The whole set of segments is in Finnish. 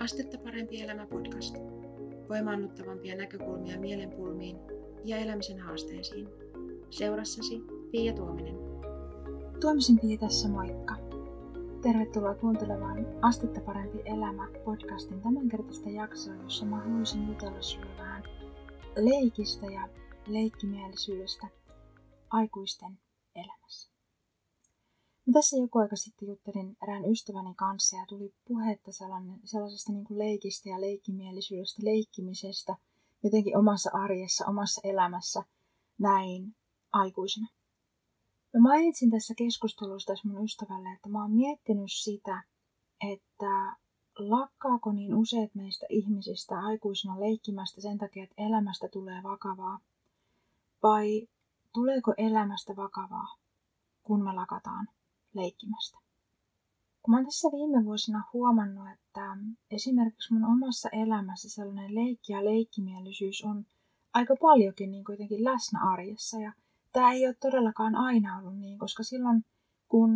Astetta parempi elämä podcast. Voimaannuttavampia näkökulmia mielenpulmiin ja elämisen haasteisiin. Seurassasi Pia Tuominen. Tuomisen Pia tässä moikka. Tervetuloa kuuntelemaan Astetta parempi elämä podcastin tämänkertaista jaksoa, jossa mä haluaisin jutella sinulle vähän leikistä ja leikkimielisyydestä aikuisten elämässä. Mä tässä joku aika sitten juttelin erään ystäväni kanssa ja tuli puhetta sellaisesta niin kuin leikistä ja leikkimielisyydestä, leikkimisestä jotenkin omassa arjessa, omassa elämässä näin aikuisena. Mä mainitsin tässä keskustelussa tässä mun ystävälle, että mä oon miettinyt sitä, että lakkaako niin useat meistä ihmisistä aikuisena leikkimästä sen takia, että elämästä tulee vakavaa, vai tuleeko elämästä vakavaa, kun me lakataan leikkimästä. Kun mä oon tässä viime vuosina huomannut, että esimerkiksi mun omassa elämässä sellainen leikki ja leikkimielisyys on aika paljonkin niin kuitenkin läsnä arjessa. Ja tämä ei ole todellakaan aina ollut niin, koska silloin kun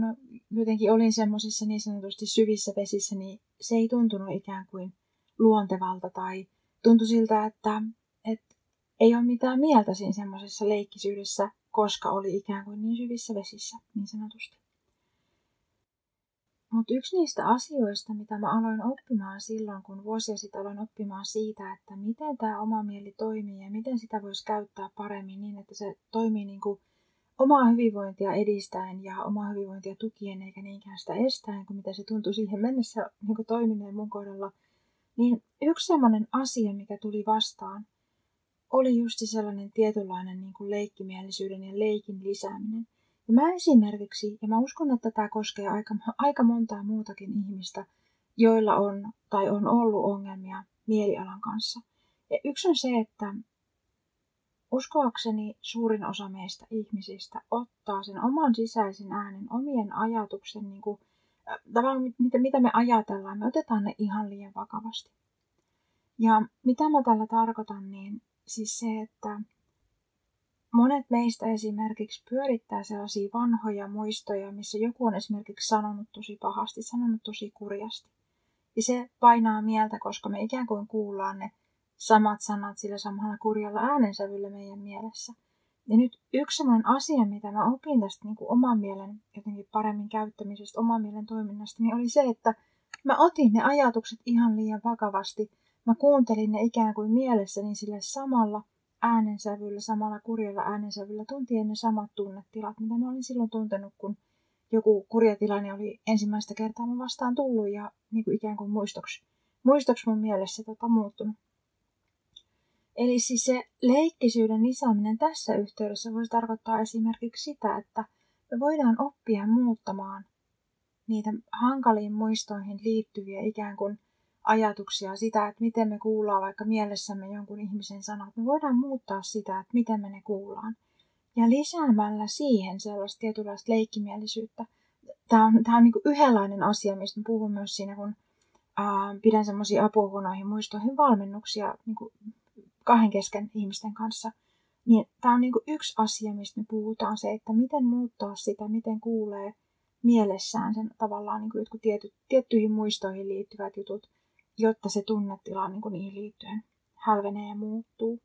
jotenkin olin semmoisissa niin sanotusti syvissä vesissä, niin se ei tuntunut ikään kuin luontevalta tai tuntui siltä, että, että ei ole mitään mieltä siinä semmoisessa leikkisyydessä, koska oli ikään kuin niin syvissä vesissä, niin sanotusti. Mutta yksi niistä asioista, mitä mä aloin oppimaan silloin, kun vuosia sitten aloin oppimaan siitä, että miten tämä oma mieli toimii ja miten sitä voisi käyttää paremmin niin, että se toimii niin kuin omaa hyvinvointia edistäen ja omaa hyvinvointia tukien eikä niinkään sitä estäen, kuin mitä se tuntui siihen mennessä niin kuin toimineen mun kohdalla, niin yksi sellainen asia, mikä tuli vastaan, oli just sellainen tietynlainen niin kuin leikkimielisyyden ja leikin lisääminen. Ja mä esimerkiksi, ja mä uskon, että tämä koskee aika, aika montaa muutakin ihmistä, joilla on tai on ollut ongelmia mielialan kanssa. Ja yksi on se, että uskoakseni suurin osa meistä ihmisistä ottaa sen oman sisäisen äänen, omien ajatuksen, niin kuin, tavallaan mitä, mitä me ajatellaan, me otetaan ne ihan liian vakavasti. Ja mitä mä tällä tarkoitan, niin siis se, että Monet meistä esimerkiksi pyörittää sellaisia vanhoja muistoja, missä joku on esimerkiksi sanonut tosi pahasti, sanonut tosi kurjasti. Ja se painaa mieltä, koska me ikään kuin kuullaan ne samat sanat sillä samalla kurjalla äänensävyllä meidän mielessä. Ja nyt yksi sellainen asia, mitä mä opin tästä niin kuin oman mielen jotenkin paremmin käyttämisestä, oman mielen toiminnasta, niin oli se, että mä otin ne ajatukset ihan liian vakavasti. Mä kuuntelin ne ikään kuin mielessäni sille samalla – äänensävyllä, samalla kurjalla äänensävyllä, tuntien ne samat tunnetilat, mitä mä olin silloin tuntenut, kun joku kurja tilanne oli ensimmäistä kertaa mun vastaan tullut ja niin kuin ikään kuin muistoksi, muistoksi mun mielessä tota, muuttunut. Eli siis se leikkisyyden lisääminen tässä yhteydessä voisi tarkoittaa esimerkiksi sitä, että me voidaan oppia muuttamaan niitä hankaliin muistoihin liittyviä ikään kuin ajatuksia, sitä, että miten me kuullaan vaikka mielessämme jonkun ihmisen sanat. Me voidaan muuttaa sitä, että miten me ne kuullaan. Ja lisäämällä siihen sellaista tietynlaista leikkimielisyyttä. Tämä on, tämä on niin yhdenlainen asia, mistä puhun myös siinä, kun ää, pidän semmoisia apuhuonoihin muistoihin valmennuksia niin kahden kesken ihmisten kanssa. Niin tämä on niin yksi asia, mistä me puhutaan, se, että miten muuttaa sitä, miten kuulee mielessään sen tavallaan niin kuin jotkut tiety, tiettyihin muistoihin liittyvät jutut jotta se tunnetila niin kuin niihin liittyen hälvenee ja muuttuu.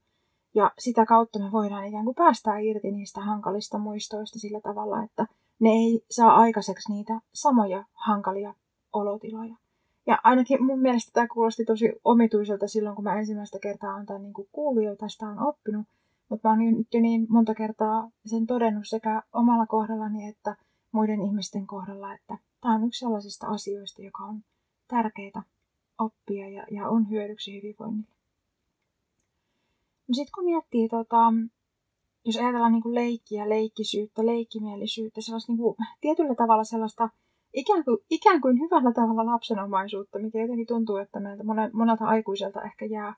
Ja sitä kautta me voidaan ikään kuin päästää irti niistä hankalista muistoista sillä tavalla, että ne ei saa aikaiseksi niitä samoja hankalia olotiloja. Ja ainakin mun mielestä tämä kuulosti tosi omituiselta silloin, kun mä ensimmäistä kertaa olen tämän niin kuin kuullut ja tästä on oppinut. Mutta mä oon nyt jo niin monta kertaa sen todennut sekä omalla kohdallani että muiden ihmisten kohdalla, että tämä on yksi sellaisista asioista, joka on tärkeää oppia ja, ja on hyödyksi hyvinvoinnille. No sitten kun miettii, tota, jos ajatellaan niin kuin leikkiä, leikkisyyttä, leikkimielisyyttä, sellaista niin kuin, tietyllä tavalla sellaista ikään kuin, ikään kuin hyvällä tavalla lapsenomaisuutta, mikä jotenkin tuntuu, että meiltä monelta aikuiselta ehkä jää,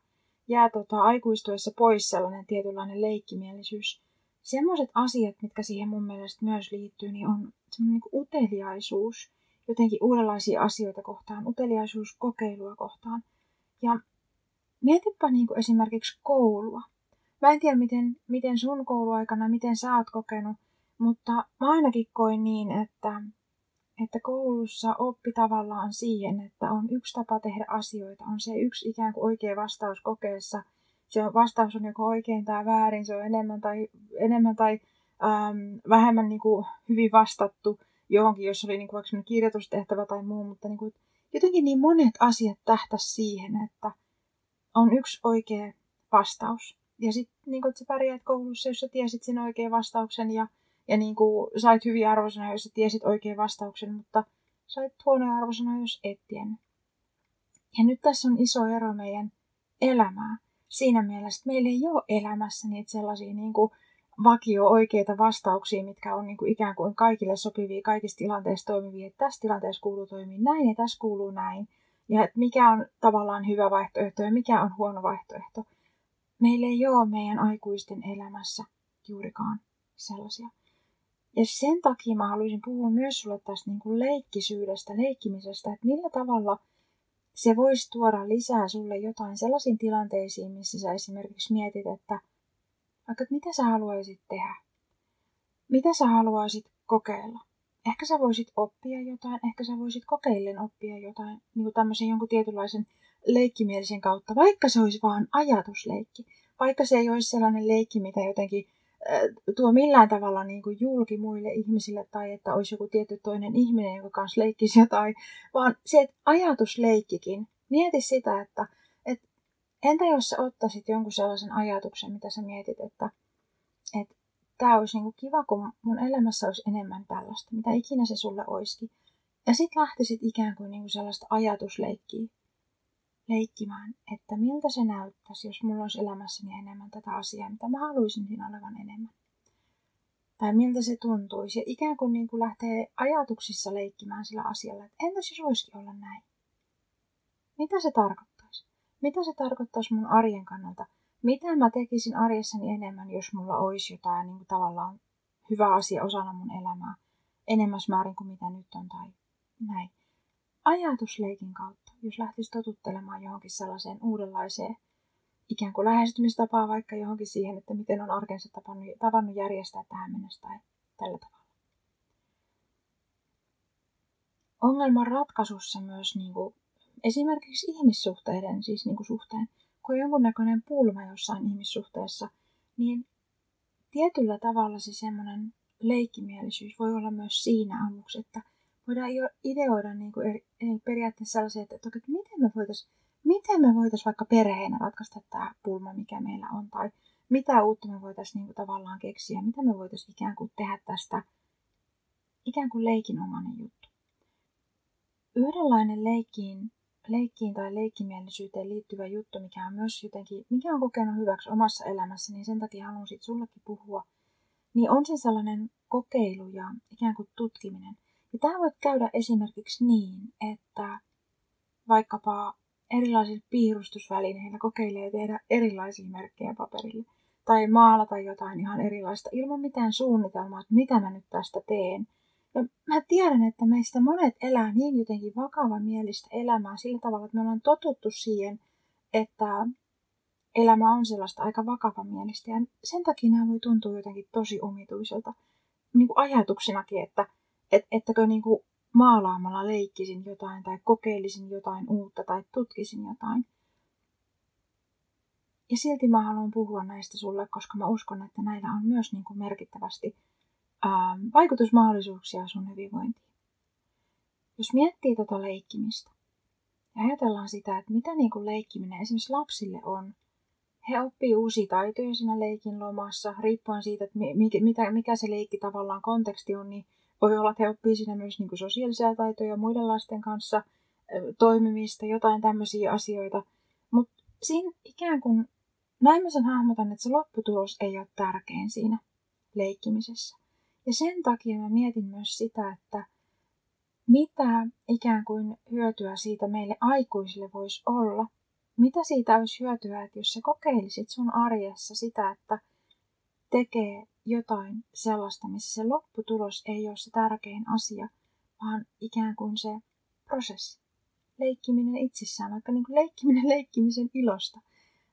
jää tota, aikuistuessa pois sellainen tietynlainen leikkimielisyys. Semmoiset asiat, mitkä siihen mun mielestä myös liittyy, niin on semmoinen niin uteliaisuus – jotenkin uudenlaisia asioita kohtaan, uteliaisuus kokeilua kohtaan. Ja mietipä niin kuin esimerkiksi koulua. Mä en tiedä, miten, miten sun kouluaikana, miten sä oot kokenut, mutta mä ainakin koin niin, että, että koulussa oppi tavallaan siihen, että on yksi tapa tehdä asioita, on se yksi ikään kuin oikea vastaus kokeessa. Se vastaus on joko oikein tai väärin, se on enemmän tai, enemmän tai äm, vähemmän niin kuin hyvin vastattu johonkin, jos oli niin kuin vaikka kirjoitustehtävä tai muu, mutta niin kuin, jotenkin niin monet asiat tähtäisi siihen, että on yksi oikea vastaus. Ja sitten niin että sä pärjäät koulussa, jos sä tiesit sen oikean vastauksen ja, ja niin kuin, sait hyviä arvosanoja, jos sä tiesit oikean vastauksen, mutta sait huonoja arvosanoja, jos et tiennyt. Ja nyt tässä on iso ero meidän elämää. Siinä mielessä, että meillä ei ole elämässä niitä sellaisia niin kuin, vakio oikeita vastauksia, mitkä on niin kuin ikään kuin kaikille sopivia, kaikissa tilanteissa toimivia, että tässä tilanteessa kuuluu toimia näin ja tässä kuuluu näin. Ja että mikä on tavallaan hyvä vaihtoehto ja mikä on huono vaihtoehto. Meillä ei ole meidän aikuisten elämässä juurikaan sellaisia. Ja sen takia mä haluaisin puhua myös sulle tästä niin kuin leikkisyydestä, leikkimisestä, että millä tavalla se voisi tuoda lisää sulle jotain sellaisiin tilanteisiin, missä sä esimerkiksi mietit, että – vaikka mitä sä haluaisit tehdä? Mitä sä haluaisit kokeilla? Ehkä sä voisit oppia jotain, ehkä sä voisit kokeillen oppia jotain, niin kuin tämmöisen jonkun tietynlaisen leikkimielisen kautta, vaikka se olisi vaan ajatusleikki, vaikka se ei olisi sellainen leikki, mitä jotenkin äh, tuo millään tavalla niin kuin julki muille ihmisille tai että olisi joku tietty toinen ihminen, joka kanssa leikkisi jotain, vaan se että ajatusleikkikin. Mieti sitä, että Entä jos sä ottaisit jonkun sellaisen ajatuksen, mitä sä mietit, että, että tämä olisi niinku kiva, kun mun elämässä olisi enemmän tällaista, mitä ikinä se sulle olisikin. Ja sitten lähtisit ikään kuin niinku sellaista ajatusleikkiä leikkimään, että miltä se näyttäisi, jos mulla olisi elämässäni enemmän tätä asiaa, mitä mä haluaisin siinä olevan enemmän. Tai miltä se tuntuisi. Ja ikään kuin, niin kuin lähtee ajatuksissa leikkimään sillä asialla, että entäs jos voisikin olla näin? Mitä se tarkoittaa? Mitä se tarkoittaisi mun arjen kannalta? Mitä mä tekisin arjessani enemmän, jos mulla olisi jotain niin kuin tavallaan hyvä asia osana mun elämää enemmässä määrin kuin mitä nyt on tai näin. Ajatusleikin kautta, jos lähtisi totuttelemaan johonkin sellaiseen uudenlaiseen ikään kuin lähestymistapaa vaikka johonkin siihen, että miten on arkensa tavannut, tavannut järjestää tähän mennessä tai tällä tavalla. Ongelman ratkaisussa myös niin kuin esimerkiksi ihmissuhteiden siis niin kuin suhteen, kun on jonkunnäköinen pulma jossain ihmissuhteessa, niin tietyllä tavalla se semmoinen leikkimielisyys voi olla myös siinä avuksi, että voidaan jo ideoida niin kuin eri, periaatteessa sellaisia, että, että miten me voitaisiin miten me vaikka perheenä ratkaista tämä pulma, mikä meillä on, tai mitä uutta me voitaisiin niin tavallaan keksiä, mitä me voitaisiin ikään kuin tehdä tästä ikään kuin leikinomainen juttu. Yhdenlainen leikkiin leikkiin tai leikkimielisyyteen liittyvä juttu, mikä on myös jotenkin, mikä on kokenut hyväksi omassa elämässä, niin sen takia haluan siitä sullekin puhua, niin on se sellainen kokeilu ja ikään kuin tutkiminen. Ja tämä voi käydä esimerkiksi niin, että vaikkapa erilaisilla piirustusvälineillä kokeilee tehdä erilaisia merkkejä paperille. Tai maalata jotain ihan erilaista ilman mitään suunnitelmaa, että mitä mä nyt tästä teen – ja mä tiedän, että meistä monet elää niin jotenkin vakavamielistä elämää sillä tavalla, että me ollaan totuttu siihen, että elämä on sellaista aika vakavamielistä. Ja sen takia nämä voi tuntua jotenkin tosi omituiselta niin kuin ajatuksinakin, että et, ettäkö niin kuin maalaamalla leikkisin jotain tai kokeilisin jotain uutta tai tutkisin jotain. Ja silti mä haluan puhua näistä sulle, koska mä uskon, että näillä on myös niin kuin merkittävästi ähm, vaikutusmahdollisuuksia sun hyvinvointiin. Jos miettii tota leikkimistä ja ajatellaan sitä, että mitä niin kuin leikkiminen esimerkiksi lapsille on, he oppii uusia taitoja siinä leikin lomassa, riippuen siitä, että mikä, mikä se leikki tavallaan konteksti on, niin voi olla, että he oppii siinä myös niin kuin sosiaalisia taitoja muiden lasten kanssa, toimimista, jotain tämmöisiä asioita. Mutta siinä ikään kuin, näin mä sen hahmotan, että se lopputulos ei ole tärkein siinä leikkimisessä. Ja sen takia mä mietin myös sitä, että mitä ikään kuin hyötyä siitä meille aikuisille voisi olla. Mitä siitä olisi hyötyä, että jos sä kokeilisit sun arjessa sitä, että tekee jotain sellaista, missä se lopputulos ei ole se tärkein asia, vaan ikään kuin se prosessi. Leikkiminen itsessään, vaikka niin kuin leikkiminen leikkimisen ilosta.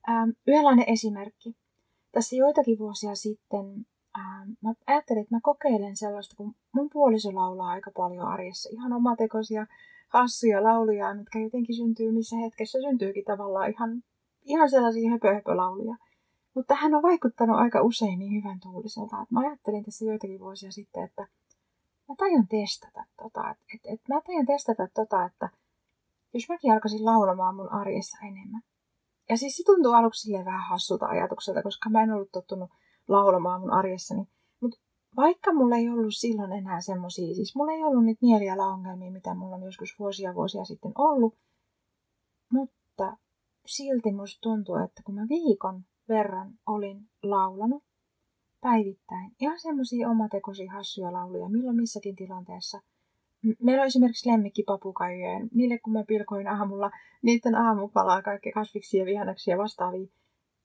Ähm, yhdenlainen esimerkki. Tässä joitakin vuosia sitten ää, mä ajattelin, että mä kokeilen sellaista, kun mun puoliso laulaa aika paljon arjessa ihan omatekoisia hassuja lauluja, mitkä jotenkin syntyy missä hetkessä syntyykin tavallaan ihan, ihan sellaisia höpö, höpö lauluja. Mutta hän on vaikuttanut aika usein niin hyvän tuuliselta, että mä ajattelin tässä joitakin vuosia sitten, että mä tajun testata tota, että et, et mä tajun testata tota, että jos mäkin alkaisin laulamaan mun arjessa enemmän. Ja siis se tuntuu aluksi vähän hassulta ajatukselta, koska mä en ollut tottunut laulamaan mun arjessani. Mutta vaikka mulla ei ollut silloin enää semmoisia, siis mulla ei ollut niitä mielialaongelmia, mitä mulla on joskus vuosia vuosia sitten ollut, mutta silti musta tuntuu, että kun mä viikon verran olin laulanut päivittäin ihan semmoisia omatekoisia hassuja lauluja, milloin missäkin tilanteessa. Meillä on esimerkiksi lemmikkipapukaijoja, niille kun mä pilkoin aamulla niiden aamupalaa, kaikkea kasviksia, vihanneksia ja vastaavia,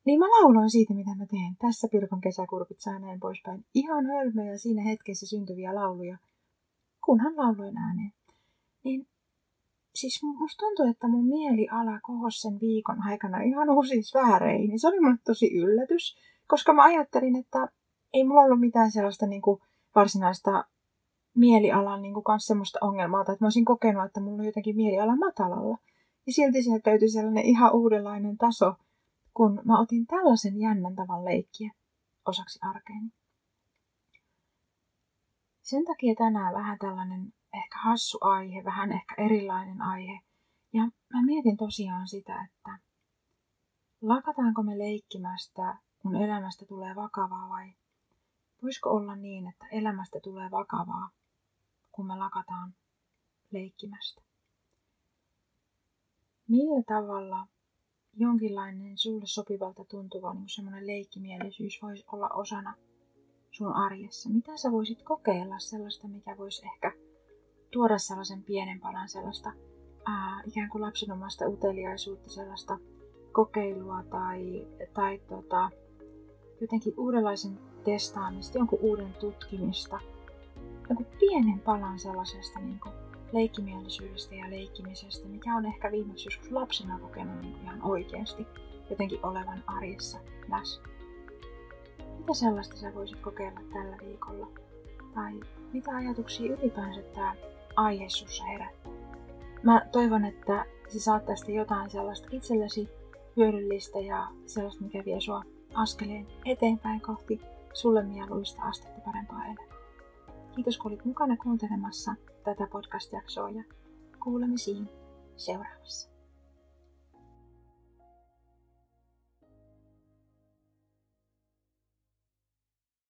niin mä lauloin siitä, mitä mä teen. Tässä pilkon kesäkurpit ja näin poispäin. Ihan hölmöjä siinä hetkessä syntyviä lauluja, kunhan lauloin ääneen. Niin siis musta tuntuu, että mun mieliala kohosi sen viikon aikana ihan uusiin sfääreihin. Se oli mulle tosi yllätys, koska mä ajattelin, että ei mulla ollut mitään sellaista niin kuin varsinaista mielialan niin kuin kanssa semmoista ongelmaa, että mä olisin kokenut, että mulla on jotenkin mieliala matalalla. Ja silti sieltä löytyi sellainen ihan uudenlainen taso, kun mä otin tällaisen jännän tavan leikkiä osaksi arkeeni. Sen takia tänään vähän tällainen ehkä hassu aihe, vähän ehkä erilainen aihe. Ja mä mietin tosiaan sitä, että lakataanko me leikkimästä, kun elämästä tulee vakavaa vai voisiko olla niin, että elämästä tulee vakavaa, kun me lakataan leikkimästä? Millä tavalla jonkinlainen sulle sopivalta tuntuva niin semmoinen leikkimielisyys voisi olla osana sun arjessa? Mitä sä voisit kokeilla sellaista, mikä voisi ehkä tuoda sellaisen pienen palan sellaista ää, ikään kuin lapsenomasta uteliaisuutta, sellaista kokeilua tai, tai tota, jotenkin uudenlaisen testaamista, jonkun uuden tutkimista, jonkun pienen palan sellaisesta niin kuin leikkimielisyydestä ja leikkimisestä, mikä on ehkä viimeksi joskus lapsena kokenut niin ihan oikeasti jotenkin olevan arjessa läsnä. Mitä sellaista sä voisit kokeilla tällä viikolla? Tai mitä ajatuksia ylipäänsä tämä aihe sussa herättää? Mä toivon, että sä saat tästä jotain sellaista itsellesi hyödyllistä ja sellaista, mikä vie sua askeleen eteenpäin kohti sulle mieluista astetta parempaa elämää. Kiitos kun olit mukana kuuntelemassa tätä podcast-jaksoa ja kuulemisiin seuraavassa.